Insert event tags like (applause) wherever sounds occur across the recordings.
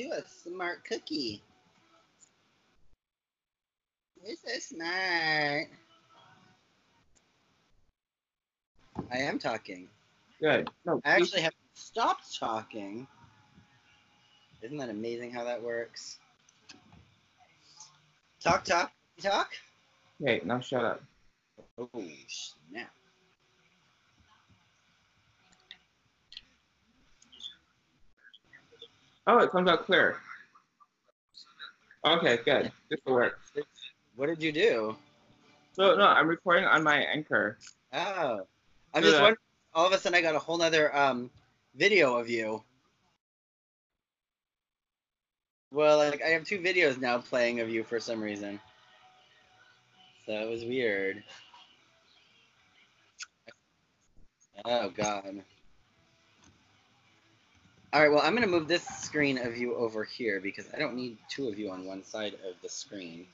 you a smart cookie. You're so smart. I am talking. Good. No, I actually have stopped talking. Isn't that amazing how that works? Talk, talk, talk. Okay, now shut up. Oh snap! Oh, it comes out clear. Okay, good. This will work. What did you do? So no, I'm recording on my anchor. Oh, I'm just wondering. All of a sudden, I got a whole nother um video of you. Well, like I have two videos now playing of you for some reason. So it was weird. Oh God. All right. Well, I'm gonna move this screen of you over here because I don't need two of you on one side of the screen.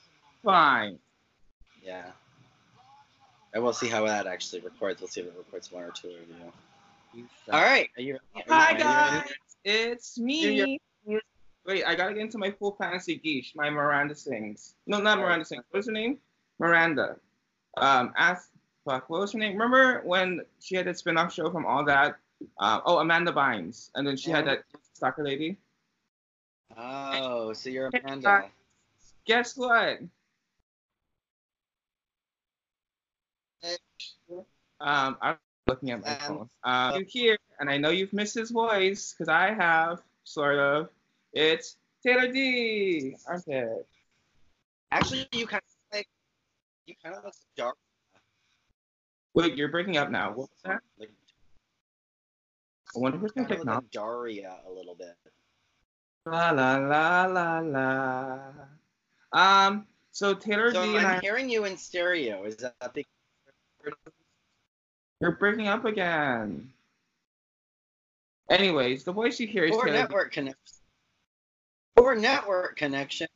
Fine. Yeah. And we'll see how that actually records. We'll see if it records one or two of you. All right. Are you? Are Hi you guys, it's me. Wait, I gotta get into my full fantasy geesh. My Miranda sings. No, not Miranda sings. What's her name? Miranda. Um, ask. Fuck. What was her name? Remember when she had that spin-off show from all that? Um, oh, Amanda Bynes, and then she had that soccer lady. Oh, so you're Amanda. Guess what? Um, I'm looking at my Um, phone. Um, you here, and I know you've missed his voice because I have, sort of. It's Taylor D. Aren't it? Actually, you kind of like you kind of look dark. Wait, you're breaking up now. What was that? Like, I wonder who's kind of pick look like Daria a little bit. La la la la la. Um. So Taylor So D and I'm I, hearing you in stereo. Is that big? you're breaking up again. Anyways, the voice you hear is Poor Taylor. D. network connection. Poor network connection.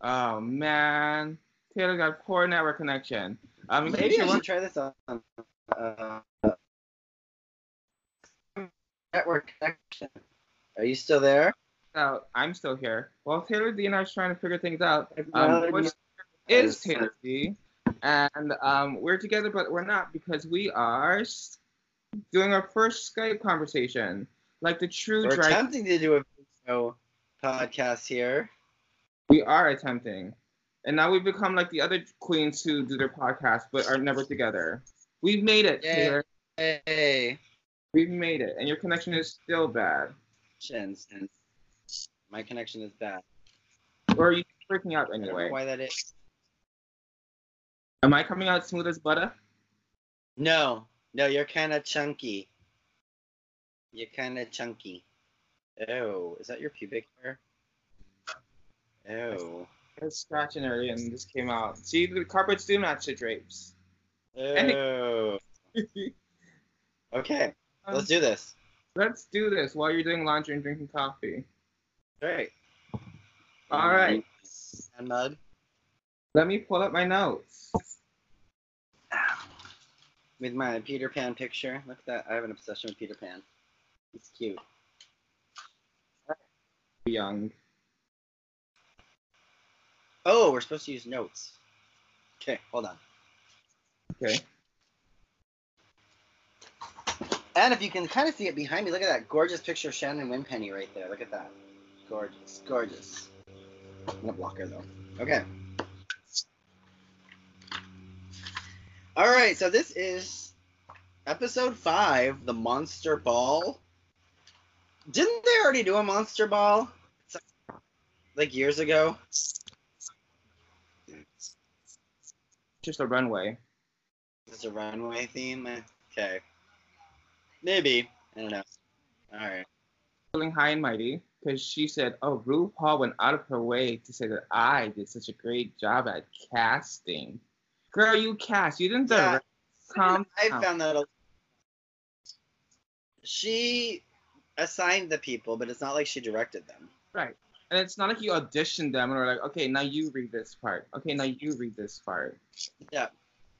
Oh man, Taylor got poor network connection. Um, Maybe I should try this on. Uh, network connection. Are you still there? out. I'm still here. While Taylor D and I are trying to figure things out, um, which is. Taylor D, and um, we're together, but we're not because we are doing our first Skype conversation, like the true We're drag. attempting to do a video podcast here. we are attempting, and now we've become like the other queens who do their podcast but are never together. We've made it, Yay. Taylor. Hey, We've made it, and your connection is still bad. And my connection is bad. Or are you freaking out I don't know anyway? why that is. Am I coming out smooth as butter? No, no, you're kind of chunky. You're kind of chunky. Oh, is that your pubic hair? Oh. I was scratching earlier and this came out. See, the carpets do match the drapes. Oh. (laughs) (laughs) Okay, let's do this. Let's do this while you're doing laundry and drinking coffee. Great. All right. And mug. Let me pull up my notes. With my Peter Pan picture. Look at that. I have an obsession with Peter Pan. He's cute. Young. Oh, we're supposed to use notes. Okay, hold on. Okay. And if you can kind of see it behind me, look at that gorgeous picture of Shannon Winpenny right there. Look at that. Gorgeous, gorgeous. I'm gonna block her though. Okay. All right, so this is episode five, the Monster Ball. Didn't they already do a Monster Ball? Like years ago? Just a runway. Is it a runway theme? Okay. Maybe. I don't know. All right. Feeling high and mighty because she said, "Oh, RuPaul went out of her way to say that I did such a great job at casting." Girl, you cast. You didn't Yeah. direct. Calm (laughs) I down. found that a... she assigned the people, but it's not like she directed them. Right. And it's not like you auditioned them and were like, okay, now you read this part. Okay, now you read this part. Yeah.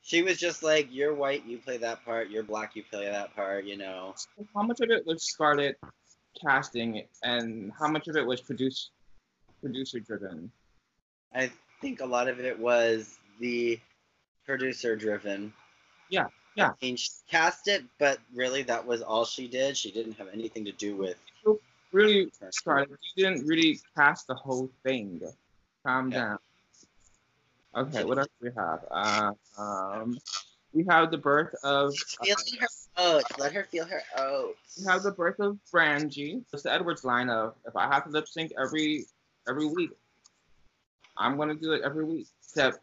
She was just like, "You're white, you play that part. You're black, you play that part." You know. How much of it was Scarlett casting, and how much of it was produced producer driven? I think a lot of it was the producer driven. Yeah, yeah. I mean, she cast it, but really that was all she did. She didn't have anything to do with. Really, sorry, you didn't really cast the whole thing. Calm Yeah. down. Okay, what else do we have? Uh, um, we have the birth of. Feeling her oats. Let her feel her oats. We have the birth of Brangie. It's the Edwards line of if I have to lip sync every every week, I'm gonna do it every week. Except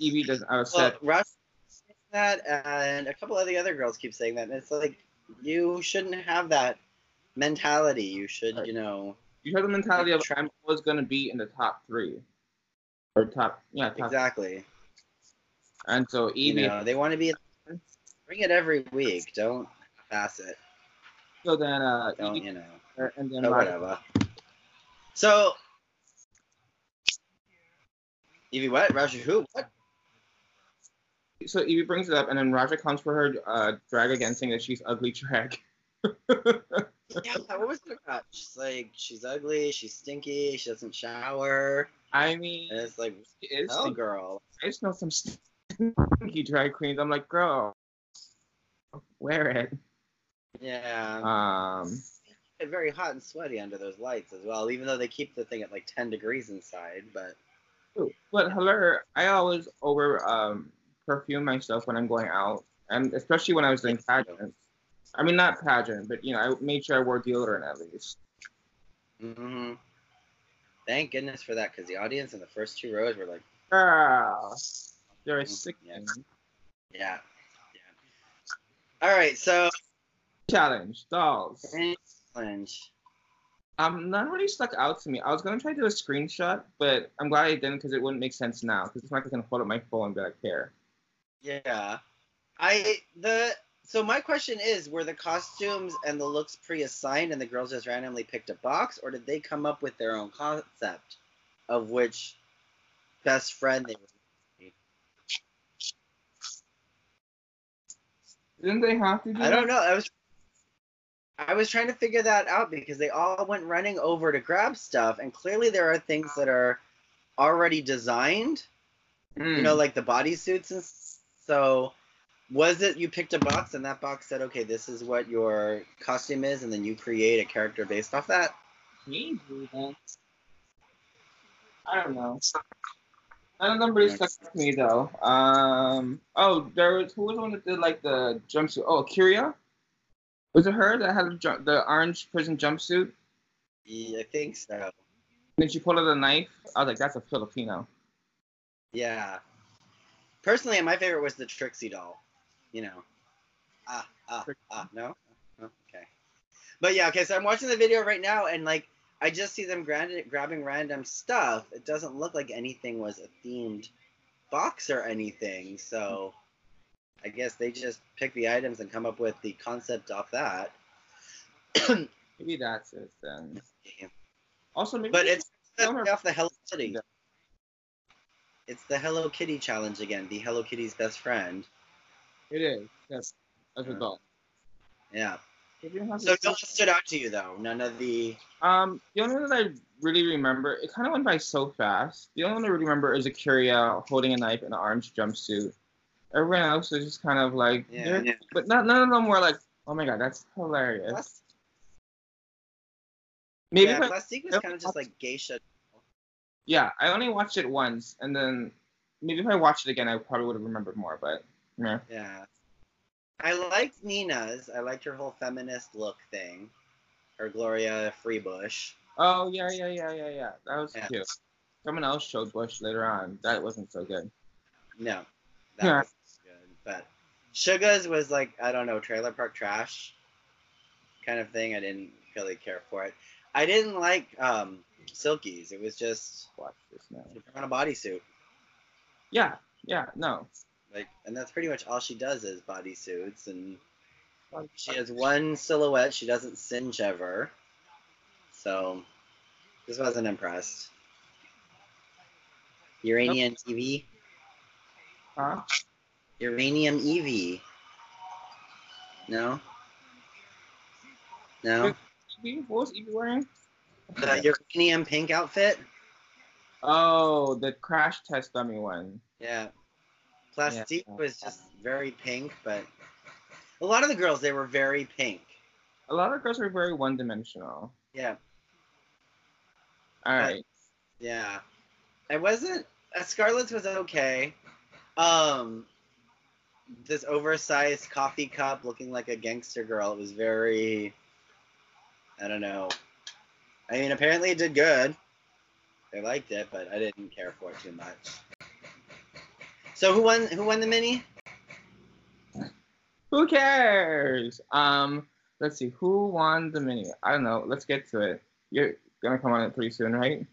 Yvie doesn't. Uh, well, Rush saying that, and a couple of the other girls keep saying that, and it's like you shouldn't have that mentality. You should, you know, you have the mentality of I'm always gonna be in the top three or top yeah top. exactly. And so You Yvie. know, they want to be. Bring it every week. Don't pass it. So then uh, Don't Yvie, you know? and then whatever. So, Yvie, what? Ra'Jah who? What? so Yvie brings it up, and then Ra'Jah comes for her uh, drag again, saying that she's ugly drag. (laughs) Yeah, what was it about? She's like, she's ugly, she's stinky, she doesn't shower. I mean, And it's like, is hell, girl. I just know some stinky drag queens. I'm like, girl, wear it. Yeah. Um, It's very hot and sweaty under those lights as well, even though they keep the thing at like 10 degrees inside. But but hello, I always over um perfume myself when I'm going out, and especially when I was doing pageants. I mean, not pageant, but you know, I made sure I wore deodorant at least. hmm thank goodness for that, because the audience in the first two rows were like, Ah, they're a Mhm, sick yeah. yeah. yeah. All right, so challenge dolls. challenge. Um, none really stuck out to me. I was gonna try to do a screenshot, but I'm glad I didn't because it wouldn't make sense now. Because it's not like I can hold up my phone and be like, here. Yeah. I the so my question is, were the costumes and the looks pre-assigned and the girls just randomly picked a box, or did they come up with their own concept of which best friend they were? Didn't they have to do I don't know. I was I was trying to figure that out because they all went running over to grab stuff, and clearly there are things that are already designed. Mm. You know, like the bodysuits and so. Was it you picked a box and that box said, okay, this is what your costume is, and then you create a character based off that? Maybe then. I don't know. None of them really stuck with me though. Um. Oh, there was who was the one that did like the jumpsuit? Oh, A'keria. Was it her that had the, ju- the orange prison jumpsuit? Yeah, I think so. And then she pulled out a knife. I was like, that's a Filipino. Yeah. Personally, my favorite was the Trixie doll. You know. Ah, ah, ah. No. Oh, okay. But yeah, okay. So I'm watching the video right now, and like, I just see them grand- grabbing random stuff. It doesn't look like anything was a themed box or anything. So, I guess they just pick the items and come up with the concept off that. (clears throat) Maybe that's it then. Also, maybe. But it's off the Hello Kitty. It's the Hello Kitty challenge again. The Hello Kitty's best friend. It is. Yes. As a Yeah. doll. Yeah. Maybe it So a- no one stood out to you though. None of the. Um, the only one that I really remember, it kind of went by so fast. The only one I really remember is A'keria holding a knife in an orange jumpsuit. Everyone else was just kind of like, Yeah. they're- but not, none of them were like, oh my god, that's hilarious. Plus, Maybe, yeah, if I- Plastique was kind of just like geisha. yeah, I only watched it once, and then maybe if I watched it again, I probably would have remembered more. But yeah, Yeah. I liked Nina's. I liked her whole feminist look thing. Her Gloria Freebush. oh yeah, yeah, yeah, yeah, yeah, that was Yeah. cute. Someone else showed Bush later on. That wasn't so good. No, that Yeah. was good. But Shuga's was like I don't know trailer park trash kind of thing. I didn't really care for it. I didn't like um, Silky's. It was just Watch this now. on a bodysuit. Yeah, yeah, no. Like, and that's pretty much all she does is bodysuits, and she has one silhouette. She doesn't singe ever. So, just wasn't impressed. Uranium Yvie. Huh? Uranium Yvie. No. No. What was Yvie wearing? The uranium pink outfit. Oh, the crash test dummy one. Yeah. Plastique Yeah. was just very pink, but a lot of the girls they were very pink. A lot of girls were very one dimensional. Yeah. All right. Yeah. I wasn't uh, Scarlett's was okay. Um this oversized coffee cup looking like a gangster girl. It was very I don't know. I mean apparently it did good. They liked it, but I didn't care for it too much. So who won who won the mini? Who cares? Um, let's see. Who won the mini? I don't know. Let's get to it. You're gonna come on it pretty soon, right?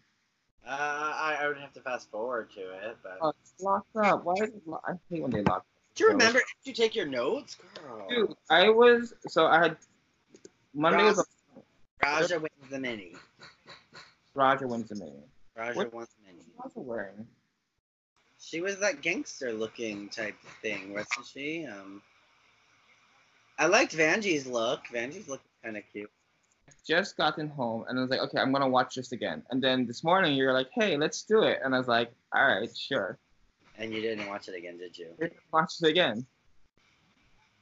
Uh I, I would have to fast forward to it, but Oh, it's locked up. Why is it locked? I hate when they lock. Do you remember? Did you take your notes, girl? Dude, I was so I had Monday was Ra'Jah wins the mini. Ra'Jah wins the mini. Ra'Jah What- wins the mini. She wearing? She was that gangster looking type thing, wasn't she? Um, I liked Vanjie's look. Vanjie's look kind of cute. Just gotten home and I was like, okay, I'm gonna watch this again. And then this morning you're like, hey, let's do it. And I was like, all right, sure. And you didn't watch it again, did you? Let's watch it again.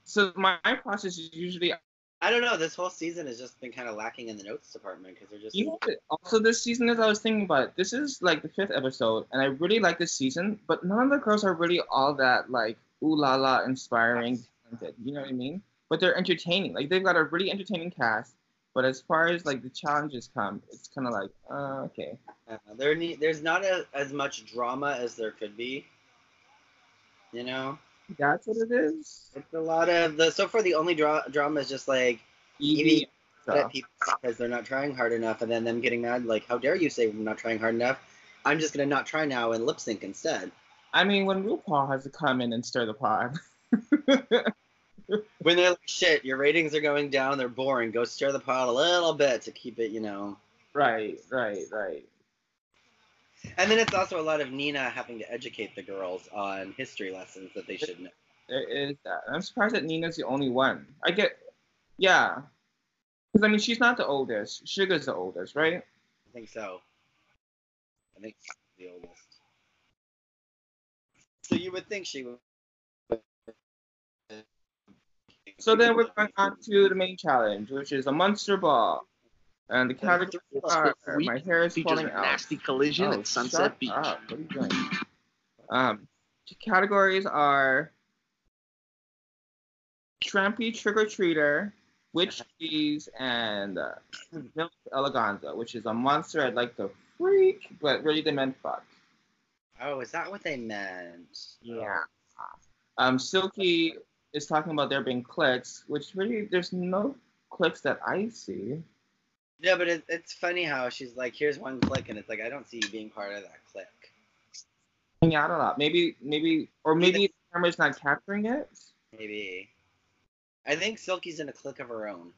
So my process is usually I don't know. This whole season has just been kind of lacking in the notes department because they're just. You know, also this season, as I was thinking about it, this is like the fifth episode, and I really like this season. But none of the girls are really all that like ooh la la inspiring, talented. You know what I mean? But they're entertaining. Like they've got a really entertaining cast. But as far as like the challenges come, it's kind of like, uh, okay. Uh, there ne- there's not a, as much drama as there could be. You know, That's what it is. it's a lot of the. So far, the only dra- drama is just like Yvie. at people because they're not trying hard enough, and then them getting mad, like, "How dare you say I'm not trying hard enough? I'm just gonna not try now and lip sync instead." I mean, when RuPaul has to come in and stir the pot. (laughs) When they're like, "Shit, your ratings are going down. They're boring. Go stir the pot a little bit to keep it, you know." right, right, right. And then it's also a lot of Nina having to educate the girls on history lessons that they should know. There is that. I'm surprised that Nina's the only one. I get, yeah. Because, I mean, she's not the oldest. Shuga's the oldest, right? I think so. I think she's the oldest. So you would think she would. So then we're going on to the main challenge, which is a monster ball. And the categories are my hair is falling out. nasty collision Oh, at Sunset Beach. up. What are you doing? Um, the categories are Trampy Trick or Treater, Witch (laughs) Cheese, and uh, Milk Eleganza, which is a monster I'd like to freak, but really they meant fuck. Oh, is that what they meant? Yeah. Um, Silky is talking about there being clicks, which really there's no clicks that I see. Yeah, but it, it's funny how she's like, "Here's one click," and it's like, I don't see you being part of that click. Hang out a lot. Maybe, maybe, or maybe the camera's not capturing it. Maybe. I think Silky's in a click of her own.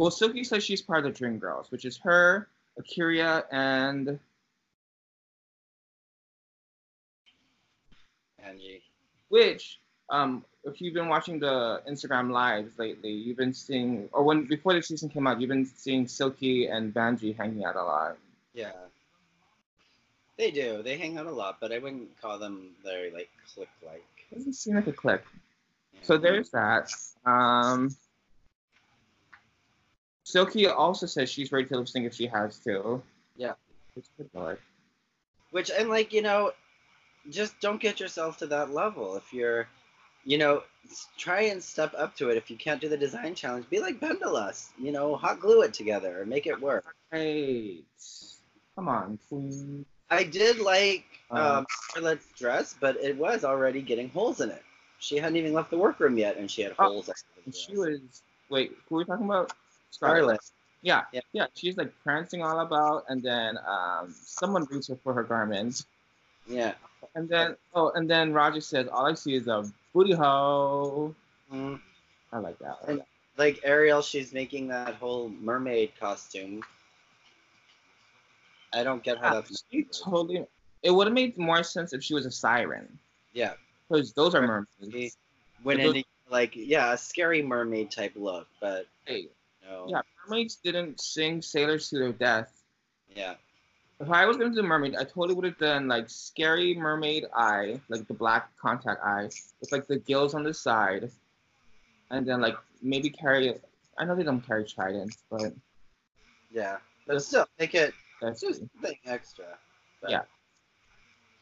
Well, Silky says she's part of the Dream Girls, which is her, A'keria, and Angie. which, um, if you've been watching the Instagram lives lately, you've been seeing, or when before the season came out, you've been seeing Silky and Vanjie hanging out a lot. Yeah. They do. They hang out a lot, but I wouldn't call them very like click like. Doesn't seem like a click. So there's that. Um, Silky also says she's ready to lip sync if she has to. Yeah. It's good lord. Which and like you know, just don't get yourself to that level. If you're, you know, try and step up to it. If you can't do the design challenge, be like Bendalas. You know, hot glue it together and make it work. Right. Come on, queen. I did like Uh, um, Charlotte's dress, but it was already getting holes in it. She hadn't even left the workroom yet, and she had Oh, holes. over she was wait, who are we talking about? Scarlett. Yeah, Yeah. yeah, She's like prancing all about, and then um, someone reaches her for her garments, Yeah. And then oh, and then Ra'Jah says, "All I see is a booty hole." Mm. I like that. I like And- that. Like Ariel, she's making that whole mermaid costume. I don't get how Yeah, that's. she totally. It would have made more sense if she was a siren, Yeah. because those are mermaids. She went But those- into like yeah, a scary mermaid type look, but Hey, No. Yeah, mermaids didn't sing sailors to their death. Yeah. If I was gonna do mermaid, I totally would have done like scary mermaid eye, like the black contact eye, with like the gills on the side, and then like maybe carry. I know they don't carry tridents, but Yeah. But still, make it that's just something extra. But- Yeah.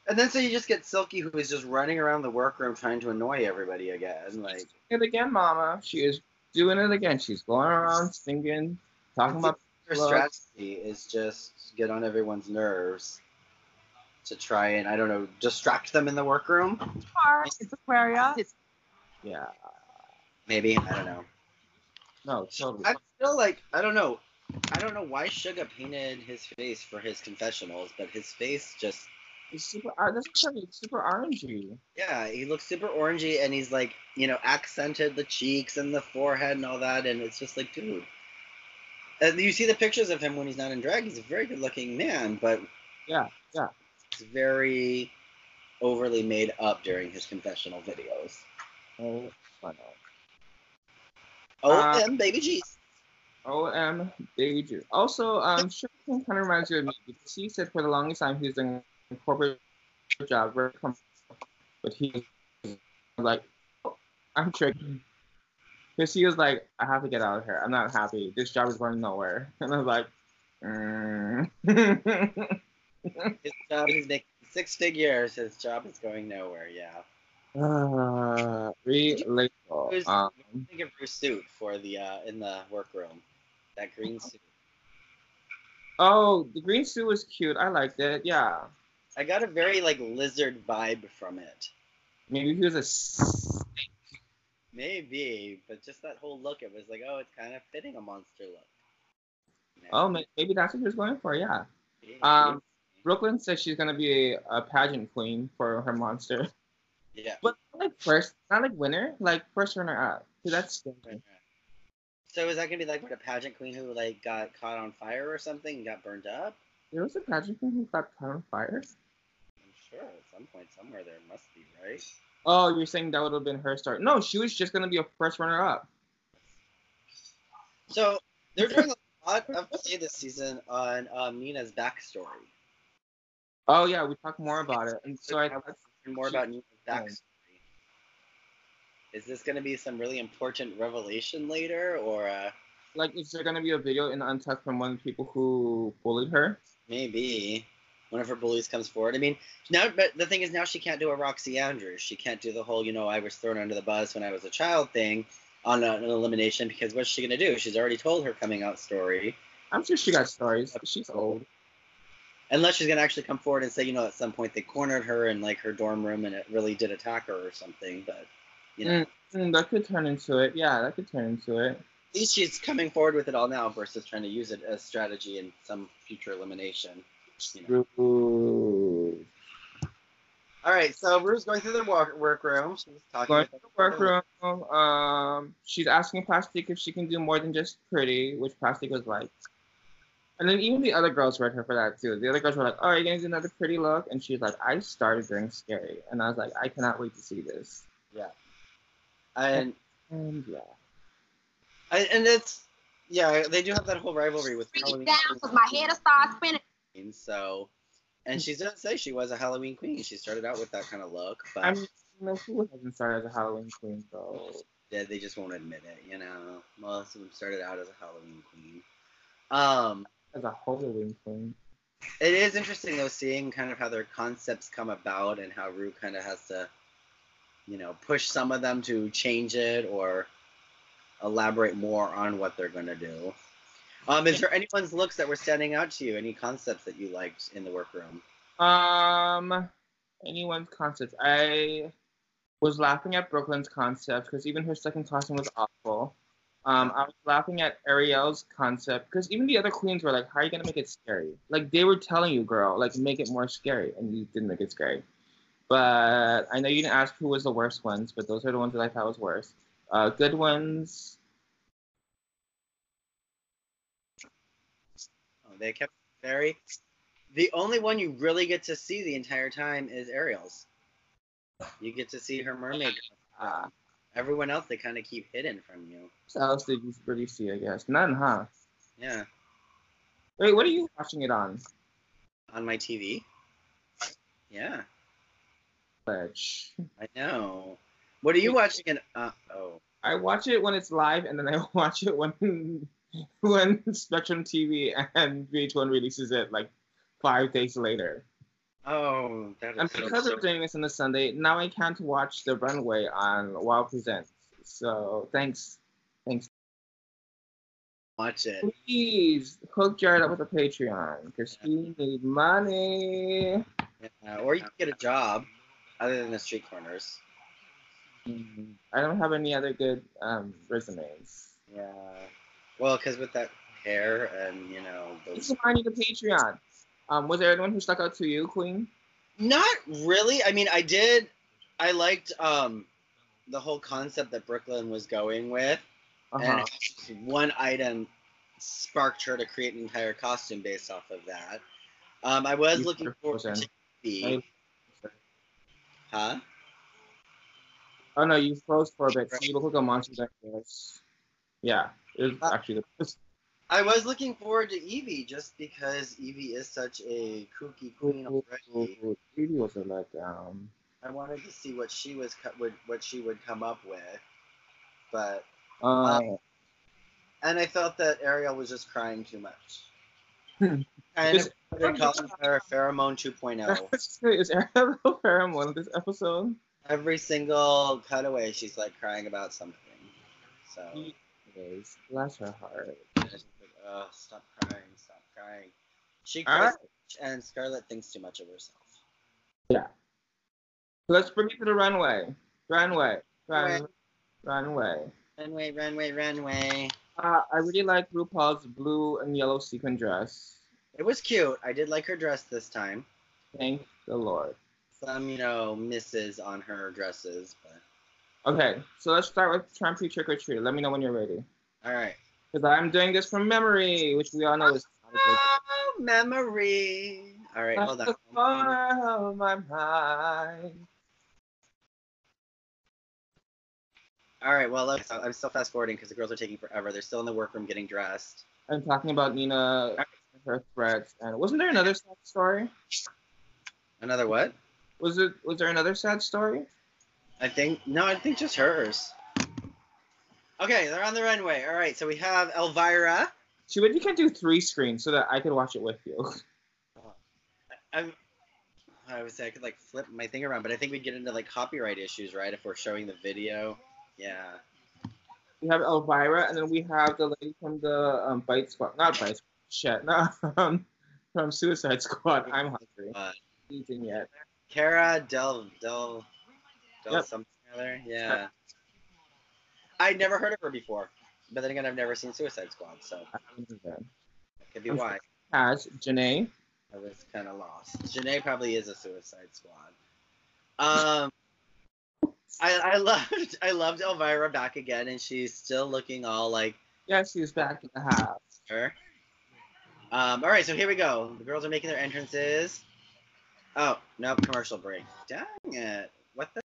And then so you just get Silky, who is just running around the workroom trying to annoy everybody again. Like, it again, Mama. She is doing it again. She's going around singing, talking about. Her Well- strategy is just get on everyone's nerves to try and I don't know distract them in the workroom. It's Aquaria. Yeah. Maybe I don't know. No, totally. I feel like I don't know. I don't know why Shuga painted his face for his confessionals, but his face just It's super. That's because super orangey. yeah, he looks super orangey and he's like you know accented the cheeks and the forehead and all that, and it's just like dude. And you see the pictures of him when he's not in drag. He's a very good-looking man, but Yeah, yeah. it's very overly made up during his confessional videos. Oh, I know. Oh, Uh, baby G. OM Baby Drew. Also, um, Shuga Cain kind of reminds you of me because he said for the longest time he was doing a corporate job, very comfortable, but he was like, "Oh, I'm tricked. Because he was like, I have to get out of here. I'm not happy. This job is going nowhere. (laughs) And I was like, mm. His job is making six figures. His job is going nowhere. Yeah. uh, relatable. Who's- Um, Think of her suit for the uh, in the workroom. That green suit. oh, the green suit was cute. I liked it. Yeah. I got a very like lizard vibe from it. Maybe he was a Maybe, but just that whole look, it was like, oh, it's kind of fitting a monster look. Oh, maybe that's what he was going for. Yeah. Yeah. Um, Brooklyn says she's gonna be a, a pageant queen for her monster, yeah. but not like first, not like winner, like first runner up. See, that's scary. So is that gonna be like what a pageant queen who like got caught on fire or something and got burned up? There was a pageant queen who got caught on fire. I'm sure at some point somewhere there must be, right? Oh, you're saying that would have been her start? No, she was just gonna be a first runner up. So they're doing a lot of play this season on um, Nina's backstory. Oh yeah, we talked more about it, and so I thought, more about Nina's backstory. Is this going to be some really important revelation later, or uh, like, is there gonna be a video in Untucked from one of the people who bullied her? maybe one of her bullies comes forward? I mean, now, but the thing is, now she can't do a Roxxxy Andrews. She can't do the whole, you know, I was thrown under the bus when I was a child thing on a, an elimination because what's she going to do? She's already told her coming out story. I'm sure she got stories. She's old. Unless she's gonna actually come forward and say, you know, at some point they cornered her in like her dorm room and it really did attack her or something. But you know, Mm, that could turn into it. Yeah, that could turn into it. at least she's coming forward with it all now versus trying to use it as strategy in some future elimination. You know. All right, so Rue's going through the work workroom. She's talking. Going to with the workroom. Um, she's asking Plastique if she can do more than just pretty, which Plastique was like. And then even the other girls read her for that too. The other girls were like, "Oh, are you gonna do another pretty look?" And she's like, "I started during scary," and I was like, "I cannot wait to see this." Yeah. And And yeah, I, and it's yeah, they do have that whole rivalry with Bring Halloween. it down because my head will start spinning. Queen, So, and she does say she was a Halloween queen. She started out with that kind of look, but I mean, know, who hasn't started as a Halloween queen though? yeah, they just won't admit it. You know, most of them started out as a Halloween queen. Um, As a Halloween queen. it is interesting though seeing kind of how their concepts come about and how Rue kind of has to, you know, push some of them to change it or elaborate more on what they're gonna do. Um, is there anyone's looks that were standing out to you? Any concepts that you liked in the workroom? Um, anyone's concepts. I was laughing at Brooklyn's concept because even her second costume was awful. Um, I was laughing at Ariel's concept because even the other queens were like, "How are you gonna make it scary?" Like they were telling you, "Girl, like make it more scary," and you didn't make it scary. But I know you didn't ask who was the worst ones, but those are the ones that I thought was worst. Uh, good ones. They kept very. The only one you really get to see the entire time is Ariel's. You get to see her mermaid. Uh, Everyone else they kind of keep hidden from you. What else did you really see? I guess none, huh? Yeah, Wait, what are you watching it on? on my TV. Yeah, Ledge. I know. What are you watching? it? uh, oh, I watch it when it's live, and then I (laughs) watch it when (laughs) when Spectrum TV and VH1 releases it like five days later. oh, that is And so because of doing this on the Sunday, now I can't watch the runway on Wow Presents. So thanks, thanks. watch it. Please hook Jared up with a Patreon because he needs money. Yeah, or you can get a job other than the street corners. Mm, I don't have any other good um, resumes. Yeah. Well, because with that hair and you know This those. is why I need a Patreon. Um, was there anyone who stuck out to you, Queen? Not really. I mean, I did. I liked um the whole concept that Brooklyn was going with, Uh-huh. and one item sparked her to create an entire costume based off of that. Um, I was You looking forward to be, huh? Oh no, you froze for a bit. So you look like a monster. Yeah, it was Uh, actually the best. I was looking forward to Yvie just because Yvie is such a kooky queen already. Beauty was a letdown. I wanted to see what she was co- would what she would come up with, but Uh, and I felt that Ariel was just crying too much. Hmm. and they're calling her Farrah Moan 2.0. is Ariel (laughs) Farrah Moan this episode? Every single cutaway, she's like crying about something. So Is. Bless her heart. Oh, stop crying, stop crying. She cries, right. and Scarlett thinks too much of herself. Yeah. Let's bring it to the runway. Runway. Run, Runway. runway. Runway, runway, runway. Uh, I really like RuPaul's blue and yellow sequin dress. It was cute. I did like her dress this time. Thank the Lord. Some, you know, misses on her dresses, but Okay, so let's start with Trumpy Trick or Treat. Let me know when you're ready. all right. Because I'm doing this from memory, which we all know is Oh, memory. All right, hold That's the on. of my mind. All right, well, look, I'm still fast forwarding because the girls are taking forever. They're still in the workroom getting dressed. I'm talking about Nina her threats. And wasn't there another sad story? Another what? Was it? Was there another sad story? I think no, I think just hers. Okay, they're on the runway. All right, so we have Elvira. She would you can't do three screens so that I could watch it with you. I'm. I would say I could like flip my thing around, but I think we'd get into like copyright issues, right? If we're showing the video. Yeah. We have Elvira, and then we have the lady from the um, Bite Squad. Not Bite Squad. Shit. No, (laughs) um, from Suicide Squad. I'm hungry. Uh, Eating yet. Cara Del Del Yep. something or other. (laughs) Yeah. I'd never heard of her before, but then again, I've never seen Suicide Squad, so I haven't either. that could be why Has Janae. I was kind of lost. Janae probably is a Suicide Squad. Um, (laughs) I I loved I loved Elvira back again, and she's still looking all like Yeah, she's back in the house. her. Um, all right, so here we go. The girls are making their entrances. Oh no, commercial break. Dang it! What the?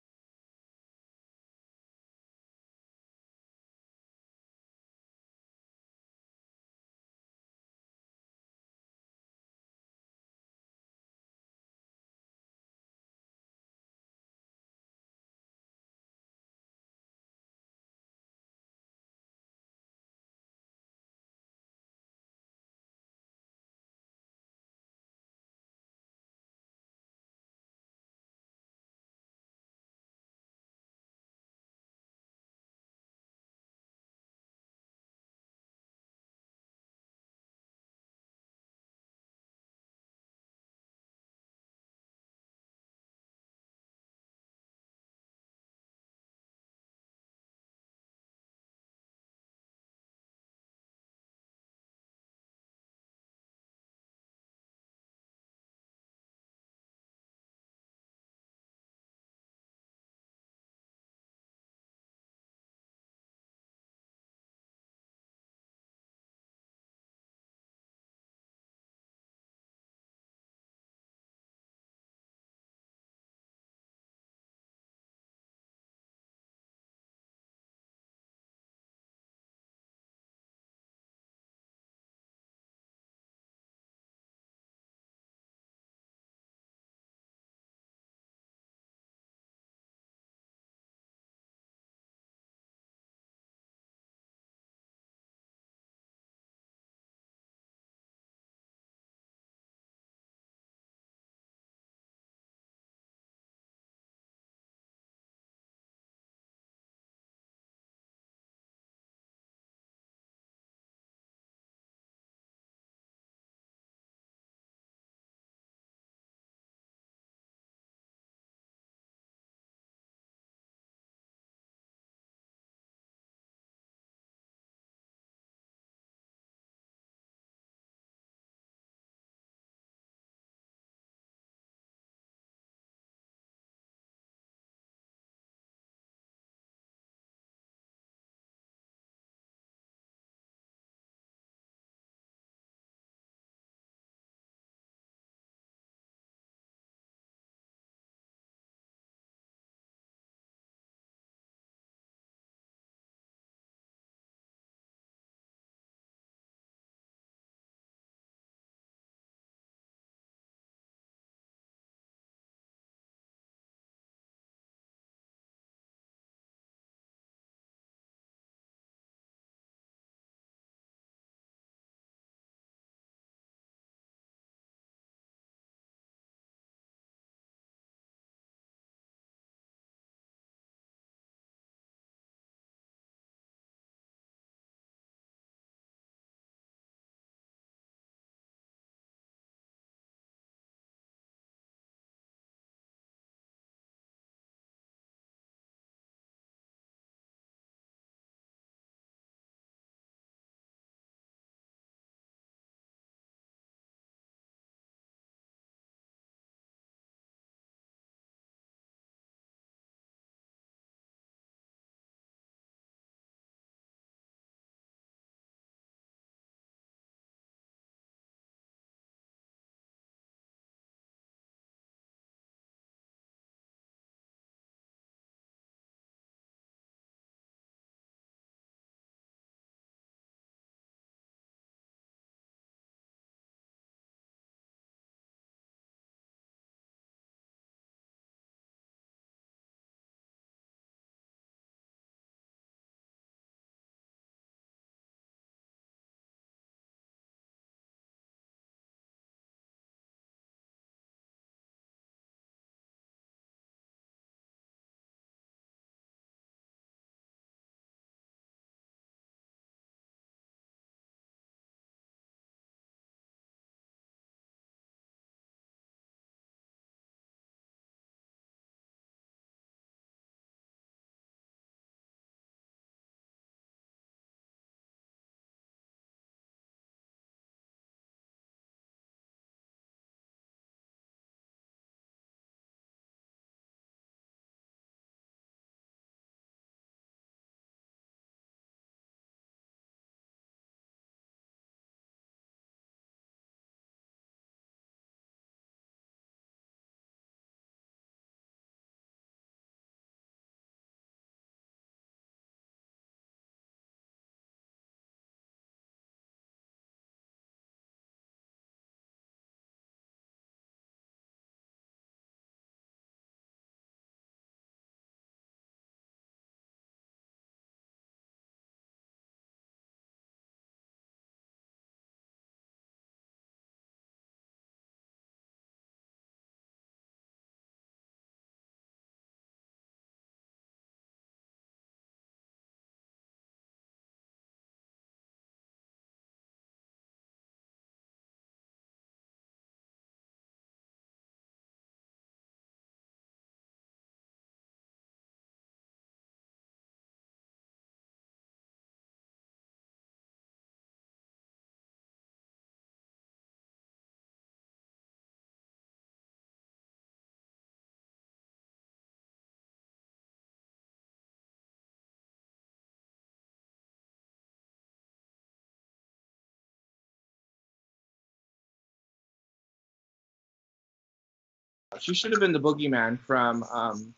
She should have been the boogeyman from um.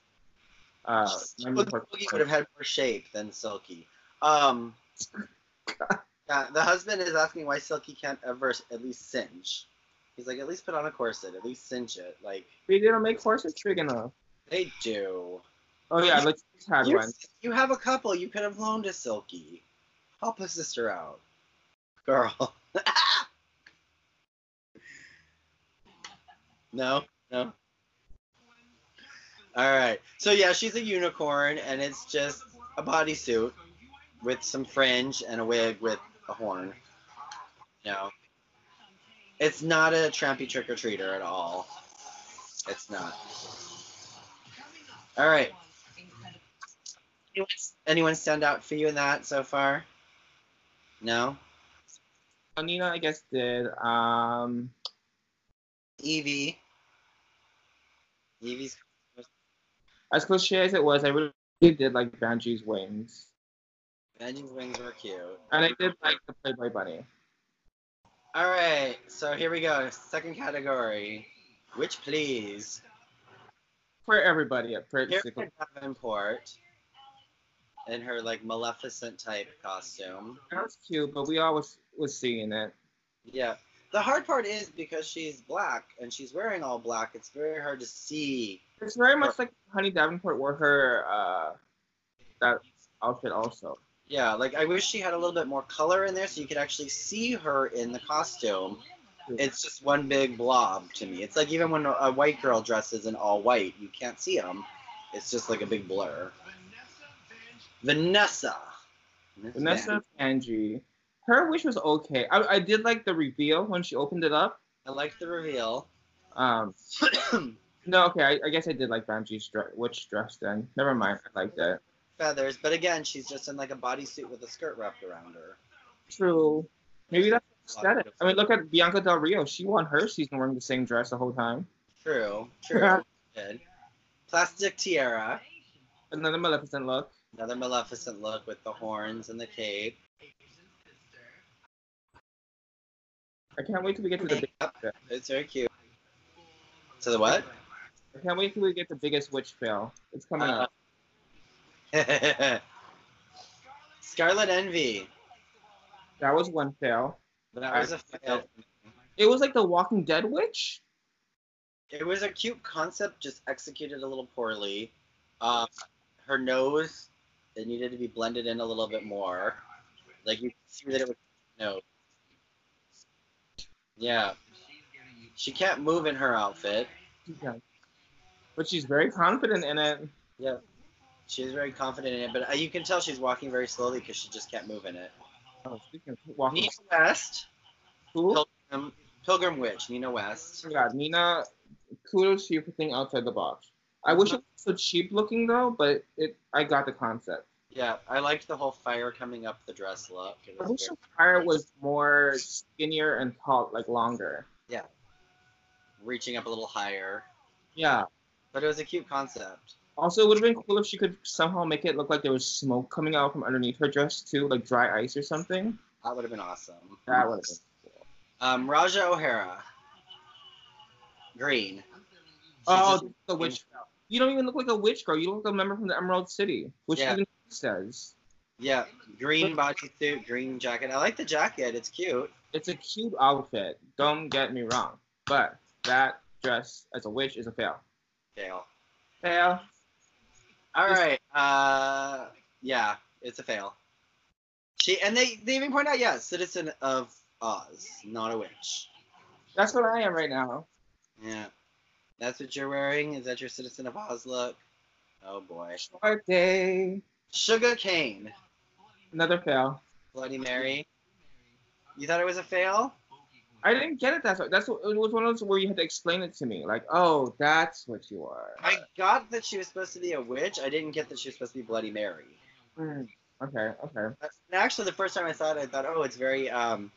Uh, Boogie would have had more shape than Silky. Um, yeah, the husband is asking why Silky can't ever at least singe. He's like, at least put on a corset, at least cinch it. Like They didn't make horses big enough. they do. Oh yeah, let's had You, one. you have a couple. You could have loaned to Silky. Help a sister out, girl. (laughs) no, no. All right. So yeah, she's a unicorn, and it's just a bodysuit with some fringe and a wig with a horn. No. It's not a trampy trick or treater at all. It's not. All right. Anyone, anyone stand out for you in that so far? No. Nina, I guess, did. Um, Yvie. Yvie's. As cliche as it was, I really did like Vanjie's wings, Vanjie's wings were cute. and I did like the Playboy Bunny. All right, so here we go. Second category. Which please? For everybody at Here Pretty for Davenport in her like Maleficent type costume. That was cute, but we always was seeing it. Yeah. The hard part is because she's black and she's wearing all black. It's very hard to see. It's very much like Honey Davenport wore her uh, that outfit also. Yeah, like I wish she had a little bit more color in there so you could actually see her in the costume. It's just one big blob to me. It's like even when a white girl dresses in all white, you can't see them. It's just like a big blur. Vanessa. Vanessa Vanjie, her wish was okay. I, I did like the reveal when she opened it up. I like the reveal. Um, (clears throat) no, okay, I, I guess I did like Vanjie's dress, witch dress then. Never mind, I liked it. Feathers, but again, she's just in like a bodysuit with a skirt wrapped around her. True. Maybe that's aesthetic. I mean, look at Bianca Del Rio. She won her season wearing the same dress the whole time. True, true. (laughs) Plastique Tiara. Another Maleficent look. Another Maleficent look with the horns and the cape. I can't wait till we get to the big. Makeup. It's very cute. To the what? I can't wait till we get the biggest witch fail. It's coming Uh, up. (laughs) Scarlet Envy. That was one fail. That was a fail. It was like the Walking Dead witch. It was a cute concept, just executed a little poorly. Uh, her nose, it needed to be blended in a little bit more. Like you see that it was no. Yeah. She can't move in her outfit. Yeah. But she's very confident in it. Yeah. She's very confident in it, but uh, you can tell she's walking very slowly because she just can't move in it. Oh, speaking of walking, Nina West, who? Pilgrim, Pilgrim Witch, Nina West. Oh my God, Nina, kudos to you for thinking outside the box. I wish it was so cheap looking though, but it I got the concept. Yeah, I liked the whole fire coming up the dress look. I wish her fire was more skinnier and tall, like longer. Yeah. Reaching up a little higher. Yeah. But it was a cute concept. Also, it would have been cool if she could somehow make it look like there was smoke coming out from underneath her dress too, like dry ice or something. That would have been awesome. That would have been cool. Um, Ra'Jah O'Hara. Green. She Oh, the witch. Girl. You don't even look like a witch girl. You look like a member from the Emerald City, which Yeah. even says yeah, green bodysuit, green jacket. I like the jacket. It's cute. it's a cute outfit. Don't get me wrong, but that dress as a witch is a fail. Fail. Fail. All Just- right. Uh, yeah, it's a fail. She and they they even point out, yeah, citizen of Oz, not a witch. That's what I am right now. Yeah. That's what you're wearing? Is that your citizen of Oz look? Oh boy. Short day. Shuga Cain. Another fail. Bloody Mary. You thought it was a fail? I didn't get it. That's what, that's what, it was one of those where you had to explain it to me. Like, oh, that's what you are. I got that she was supposed to be a witch. I didn't get that she was supposed to be Bloody Mary. Hmm. Okay. Okay. And actually, the first time I saw it, I thought, oh, it's very um,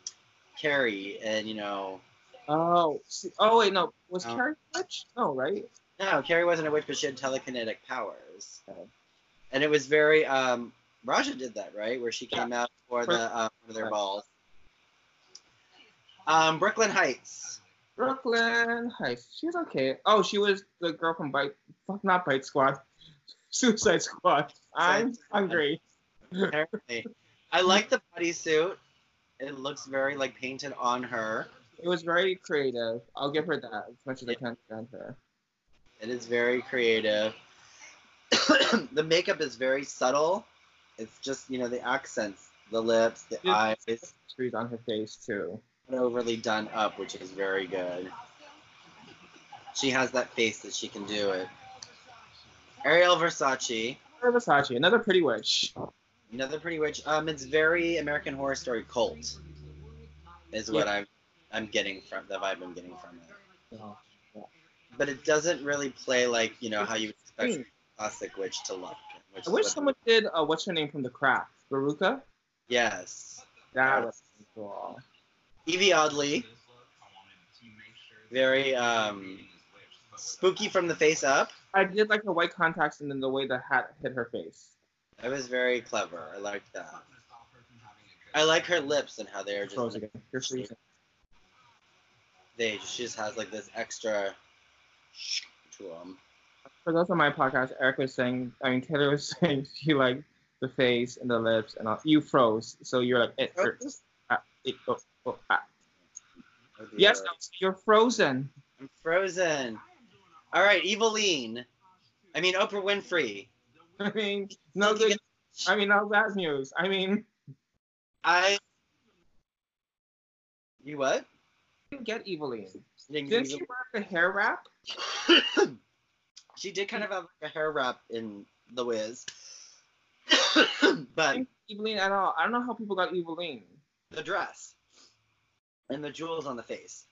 Carrie, and you know, Oh. See, oh wait, no. Was No. Carrie a witch? No, right? no, Carrie wasn't a witch, but she had telekinetic powers. Okay. And it was very um, Raja did that right, where she came out for the uh, for their balls. Um, Brooklyn Hytes. Brooklyn Hytes. She's okay. Oh, she was the girl from Bite. Fuck, not Bite Squad. (laughs) Suicide Squad. I'm hungry. Apparently. I like the bodysuit. It looks very like painted on her. It was very creative. I'll give her that as much as I can. It is very creative. (coughs) the makeup is very subtle. It's just, you know, the accents, the lips, the Yeah. eyes, Trees on her face too. not overly done up, which is very good. She has that face that she can do it. Ariel Versace, Versace, another pretty witch. another pretty witch. Um, it's very American Horror Story cult, is what I'm, I'm getting from the vibe I'm getting from it. But it doesn't really play like you know how you expect classic witch to look. Which I wish someone did. Uh, what's her name from The Craft? Baruka. Yes. That was cool. Yvie Oddly. Very um, spooky from the face up. I did like the white contacts and then the way the hat hit her face. That was very clever. I liked that. I like her lips and how they are just freezing. they she just has like this extra to them. For those on my podcast, Eric was saying, I mean, Taylor was (laughs) saying she liked the face and the lips and all. You froze, so you're like, it hurts. Ah, it, oh, oh, ah. Yes, no, you're frozen. I'm frozen. All right, Evillene. I mean Oprah Winfrey. I mean, (laughs) no good. I mean, no bad news. I mean, I. You what? Didn't get Evillene. Didn't Didn't you- she wear the hair wrap? (laughs) she did kind mm. of have like a hair wrap in The Wiz. (coughs) But Evillene at all. I don't know how people got Evillene. the dress and the jewels on the face.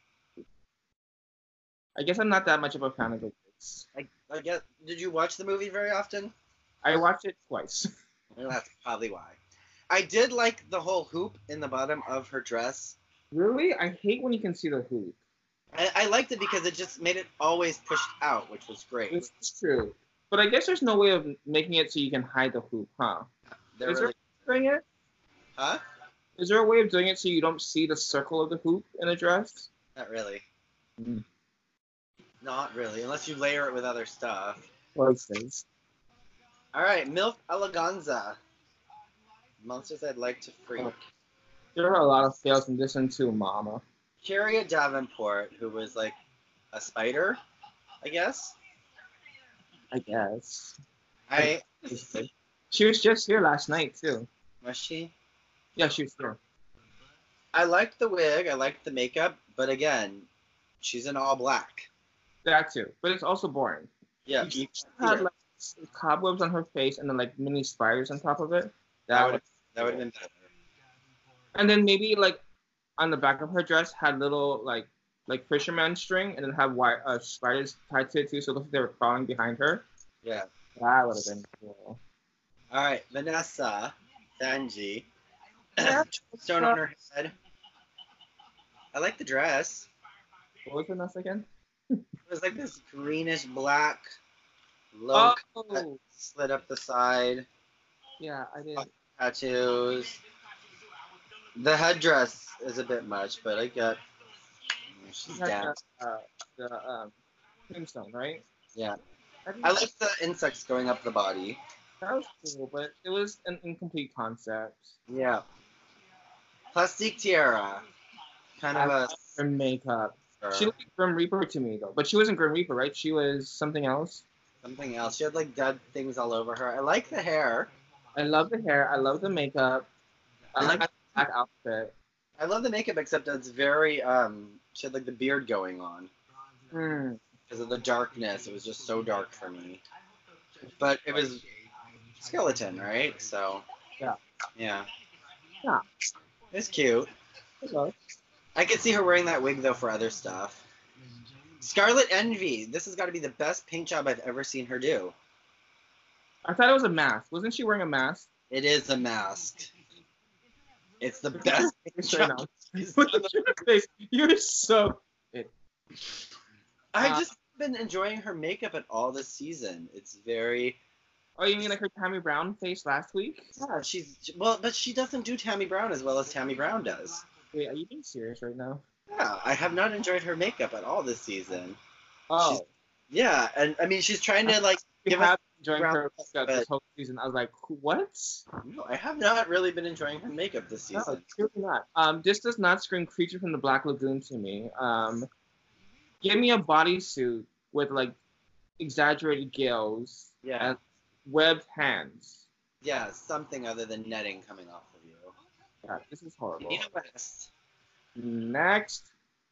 I guess I'm not that much of a fan of the wigs. I, I guess. Did you watch the movie very often? I watched it twice. (laughs) Well, that's probably why. I did like the whole hoop in the bottom of her dress. really? I hate when you can see the hoop. I, I liked it because it just made it always pushed out, which was great. It's is true. But I guess there's no way of making it so you can hide the hoop, huh? They're Is there doing it? huh? Is there a way of doing it so you don't see the circle of the hoop in a dress? Not really. Mm. Not really, unless you layer it with other stuff. All right, Milk Eleganza. Monsters I'd like to freak. Oh. There are a lot of fails in this one too, Mama. A'keria Davenport, who was like a spider, I guess. I guess. I (laughs) She was just here last night too. was she. Yeah, she was here. I liked the wig. I liked the makeup, but again, she's in all black. That too. But it's also boring. Yeah, She had like cobwebs on her face and then like mini spiders on top of it. that That would that would have been better. and then maybe like on the back of her dress had little like like fisherman string and then have white uh, spiders tied to it too, so it looked like they were crawling behind her. Yeah. That would have been cool. All right, Vanessa Vanjie. (coughs) Stone on her head. I like the dress. What was Vanessa again? It was like this greenish black low Oh, cut, slit up the side, yeah, I did. tattoos. The headdress is a bit much, but I got. She's down. the, uh, the um, tombstone, right? Yeah. I like the insects going up the body. that was cool, but it was an incomplete concept. Yeah. Plastique Tiara. Kind of a. Her makeup. She looked like Grim Reaper to me though, but she wasn't Grim Reaper, right? She was something else. something else. She had like dead things all over her. I like the hair. I love the hair. I love the makeup. I like black outfit. I love the makeup, except it's very um. She had like the beard going on Hmm. because of the darkness. It was just so dark for me. But it was skeleton, right? So. Yeah. Yeah. Yeah. It's cute. Hello. I could see her wearing that wig though for other stuff. Scarlet Envy. This has got to be the best paint job I've ever seen her do. I thought it was a mask. Wasn't she wearing a mask? It is a mask. It's the best. Face right now. (laughs) Look at your face. You're so. I've Uh, just been enjoying her makeup at all this season. It's very Oh, you mean like her Tammy Brown face last week? yeah, she's well, but she doesn't do Tammy Brown as well as Tammy Brown does. Wait, are you being serious right now? Yeah, I have not enjoyed her makeup at all this season. Oh, Yeah, and I mean she's trying to (laughs) like you give us have enjoying ground her makeup this whole season. I was like, what? no, I have not really been enjoying her makeup this season. No, season. truly not. Um, this does not scream creature from the Black Lagoon to me. Um, give me a bodysuit with like exaggerated gills Yeah. and webbed hands. Yeah, something other than netting coming off of you. Yeah, this is horrible. Nina West. Next,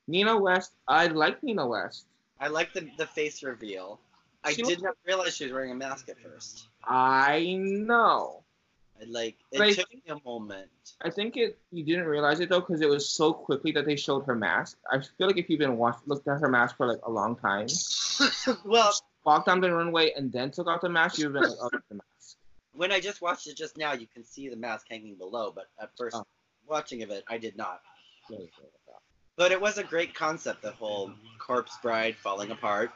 Nina West. I like Nina West. I like the the face reveal. I She did was- not realize she was wearing a mask at first. I know. I like it But took me a moment. I think it. You didn't realize it though because it was so quickly that they showed her mask. I feel like if you've been watched, looked at her mask for like a long time, (laughs) well, walked down the runway and then took off the mask, you've been like, oh, the mask. when I just watched it just now, you can see the mask hanging below, but at first Oh. watching of it, I did not. But it was a great concept, the whole corpse bride falling apart.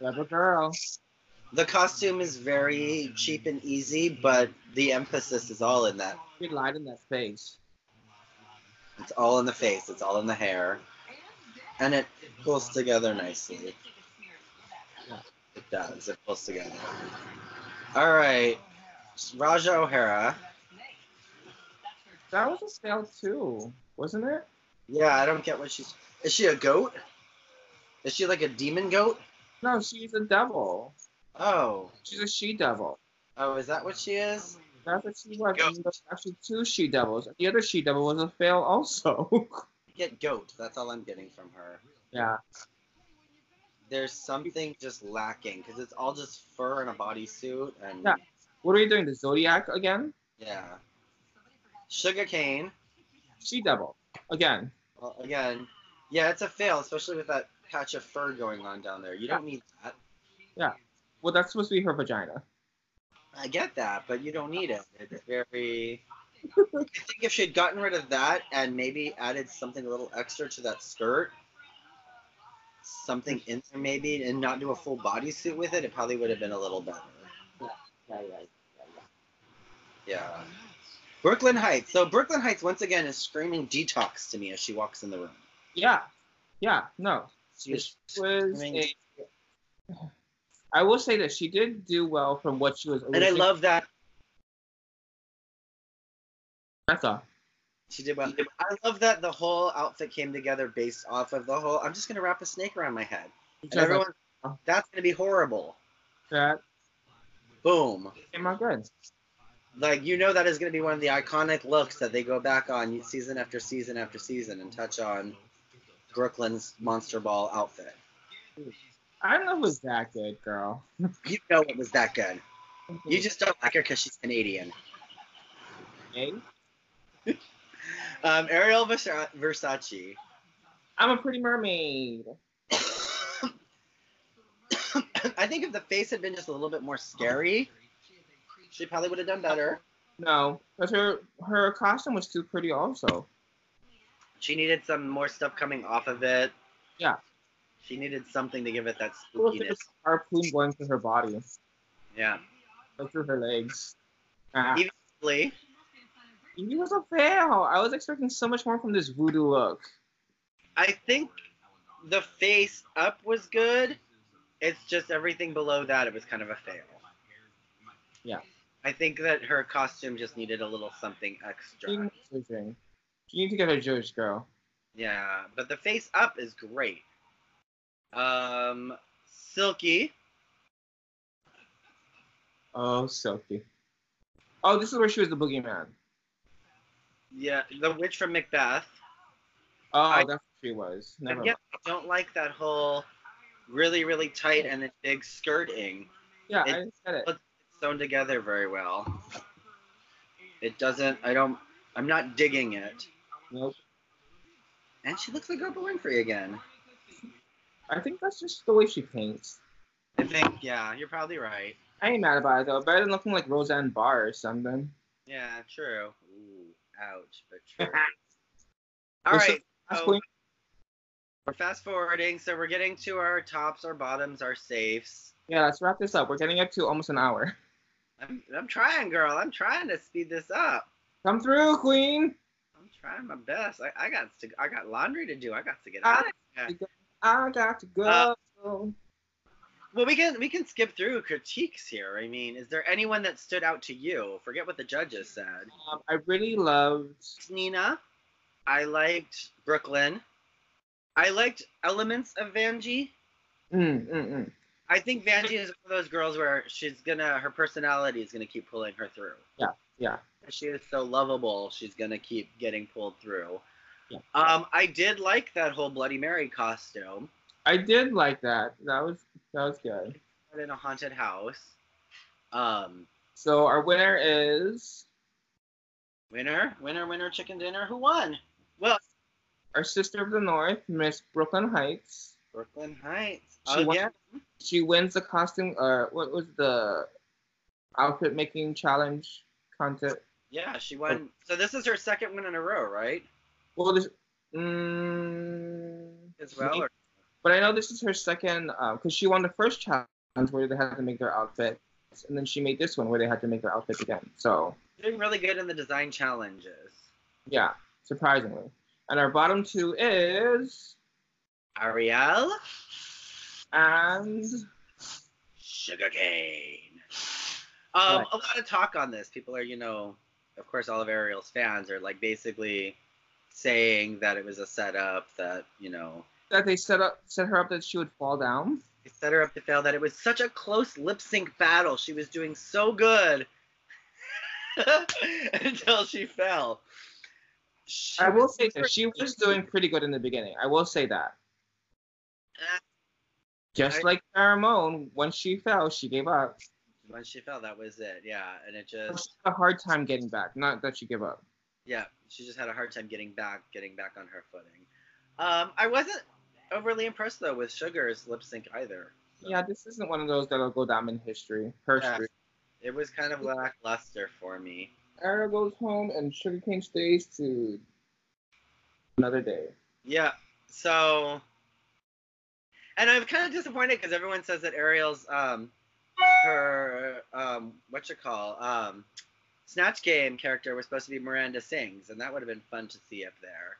Clever girl. The costume is very cheap and easy, but the emphasis is all in that. She lied in that face. It's all in the face, it's all in the hair. And it pulls together nicely. Yeah. It does, it pulls together. Alright. Ra'Jah O'Hara. That was a sale too, wasn't it? Yeah, I don't get what she's. Is she a goat? Is she like a demon goat? No, she's a devil. Oh. She's a she devil. Oh, is that what she is? That's what she was. Goat. There's actually two she devils. The other she devil was a fail also. Get goat. That's all I'm getting from her. yeah. There's something just lacking because it's all just fur and a bodysuit and Yeah. What are you doing? The Zodiac again? yeah. Shuga Cain. She devil. Again. Well, again, yeah, it's a fail, especially with that patch of fur going on down there. You don't need that. Yeah. Well, that's supposed to be her vagina. I get that, but you don't need it. It's (laughs) very. I think if she'd gotten rid of that and maybe added something a little extra to that skirt, something in there maybe, and not do a full bodysuit with it, it probably would have been a little better. Yeah, yeah, yeah. Yeah. Brooklyn Hytes. So Brooklyn Hytes once again is screaming detox to me as she walks in the room. Yeah. Yeah. No. She was a. I will say that she did do well from what she was. and I love that Becca. she did well. I love that the whole outfit came together based off of the whole. I'm just gonna wrap a snake around my head, and everyone, that's gonna be horrible. that Boom. came out good. Like you know that is gonna be one of the iconic looks that they go back on season after season after season and touch on Brooklyn's Monster Ball outfit. I don't know if it was that good, girl. (laughs) You know it was that good. You just don't like her because she's Canadian. Okay. (laughs) Um, Ariel Versace. I'm a pretty mermaid. (coughs) I think if the face had been just a little bit more scary, she probably would have done better. No, because her her costume was too pretty. Also, She needed some more stuff coming off of it. Yeah. She needed something to give it that spookiness. harpoon going through her body, Yeah. like through her legs. Ah. Yvie Lee. Was a fail. I was expecting so much more from this voodoo look. I think the face up was good. It's just everything below that it was kind of a fail. Yeah. I think that her costume just needed a little something extra. You need to get a Jewish girl. Yeah, but the face up is great. Um, Silky. Oh, Silky. Oh, this is where she was the boogeyman. Yeah, the witch from Macbeth. Oh, I- that's what she was. Never Again, mind. I don't like that whole really, really tight and then big skirting. Yeah, it- I didn't get it. It's sewn together very well. It doesn't. I don't. I'm not digging it. Nope. And she looks like Oprah Winfrey again. I think that's just the way she paints. I think. Yeah, you're probably right. I ain't mad about it though. Better than looking like Roseanne Barr or something. Yeah, true. Ooh, ouch, but true. (laughs) All What's right. So queen. we're fast forwarding, so we're getting to our tops, our bottoms, our safes. Yeah, let's wrap this up. We're getting up to almost an hour. (laughs) I'm, I'm trying, girl. I'm trying to speed this up. Come through, queen. I'm trying my best. I, I got to I got laundry to do. I got to get out of here. I got to go. Uh, Well, we can we can skip through critiques here. I mean, is there anyone that stood out to you? Forget what the judges said. um, I really loved. Nina. I liked Brooklyn. I liked elements of Vanjie. Mm, mm, mm. I think Vanjie is one of those girls where she's gonna her personality is gonna keep pulling her through. Yeah, yeah. She is so lovable. She's gonna keep getting pulled through. Yeah. Um, I did like that whole Bloody Mary costume. I did like that. That was that was good. In a haunted house. Um, So our winner is winner, winner, winner, chicken dinner. Who won? Well, our sister of the north, Miss Brooklyn Hytes. Brooklyn Hytes. She won- She wins the costume. Uh, what was the outfit making challenge contest? Yeah, she won. So this is her second win in a row, right? Well, this. Mm, As well. Or, But I know this is her second because she won the first challenge where they had to make their outfit, and then she made this one where they had to make their outfit again. So doing really good in the design challenges. yeah, surprisingly. And our bottom two is Ariel, and Shuga Cain. Um, Right. a lot of talk on this. People are, you know, of course, all of Ariel's fans are like basically saying that it was a setup. That you know, that they set up set her up that she would fall down. they set her up to fail. That it was such a close lip sync battle. She was doing so good (laughs) until she fell. She I will say that she was doing pretty good in the beginning. I will say that. Ah. Just I- like Farrah Moan, when she fell, she gave up. When she fell, that was it. Yeah, and it She just had a hard time getting back. Not that she gave up. yeah, she just had a hard time getting back, getting back on her footing. Um, I wasn't overly impressed though with Shuga's lip sync either. Yeah, this isn't one of those that'll go down in history. Her Yeah. It was kind of lackluster for me. Ariel goes home and Shuga Cain stays to another day. Yeah. So, and I'm kind of disappointed because everyone says that Ariel's um her um what you call um Snatch Game character was supposed to be Miranda Sings, and that would have been fun to see up there.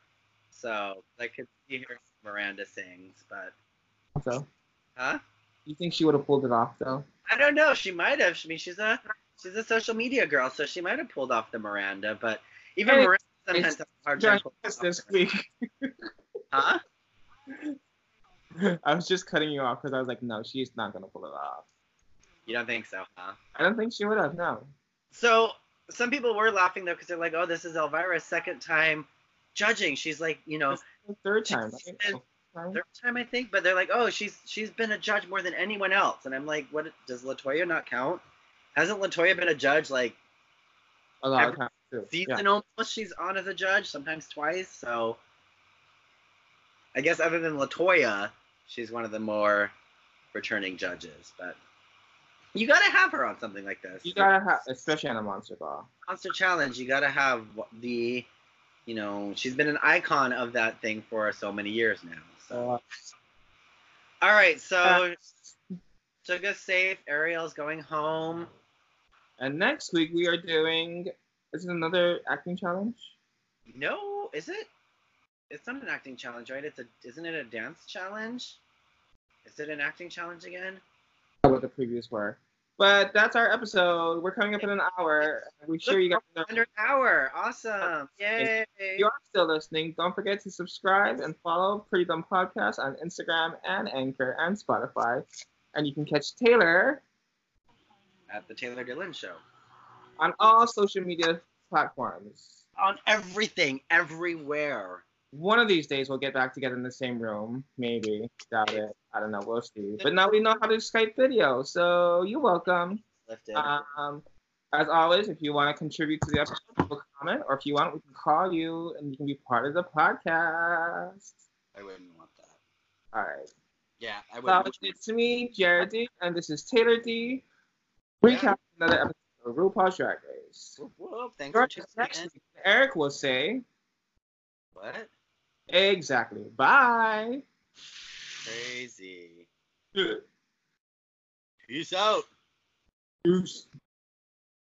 So I could see her Miranda Sings, but So, huh? you think she would have pulled it off though? I don't know. She might have. I mean, she's a she's a social media girl, so she might have pulled off the Miranda. But even Hey, Miranda sometimes has a hard time this off week. Huh? (laughs) I was just cutting you off because I was like, no, she's not gonna pull it off. You don't think so, huh? I don't think she would have. No. So some people were laughing though because they're like, "Oh, this is Elvira's second time judging." She's like, you know, third time. Right? been- Right? third time I think, but they're like, "Oh, she's she's been a judge more than anyone else," and I'm like, "What does Latoya not count? Hasn't Latoya been a judge like A lot every of times too. Yeah. season almost? She's on as a judge, sometimes twice. So I guess other than Latoya, she's one of the more returning judges. But you gotta have her on something like this. You gotta have, especially on a monster ball. monster challenge you gotta have the you know she's been an icon of that thing for so many years now so Uh, all right so uh, took us safe ariel's going home and next week we are doing. Is it another acting challenge? no is it it's not an acting challenge right it's a isn't it a dance challenge is it an acting challenge again What the previous were. But that's our episode. We're coming up in an hour. We sure you guys know. under an hour awesome yay If you are still listening, don't forget to subscribe and follow Pretty Dumb Podcast on Instagram and Anchor and Spotify. And you can catch Taylor at the taylor dillon show on all social media platforms. on everything everywhere One of these days we'll get back together in the same room. Maybe. Doubt it. I don't know. We'll see. But now we know how to Skype video, so you're welcome. Um, as always, if you want to contribute to the episode, a comment, or if you want, we can call you and you can be part of the podcast. i wouldn't want that All right. yeah i wouldn't it's me, Jared D, and this is Taylor D. Recap another episode of RuPaul's Drag Race. Whoop, whoop. Thanks for us tuning next week. Eric will say What? Exactly. Bye. Crazy. Peace out. Peace.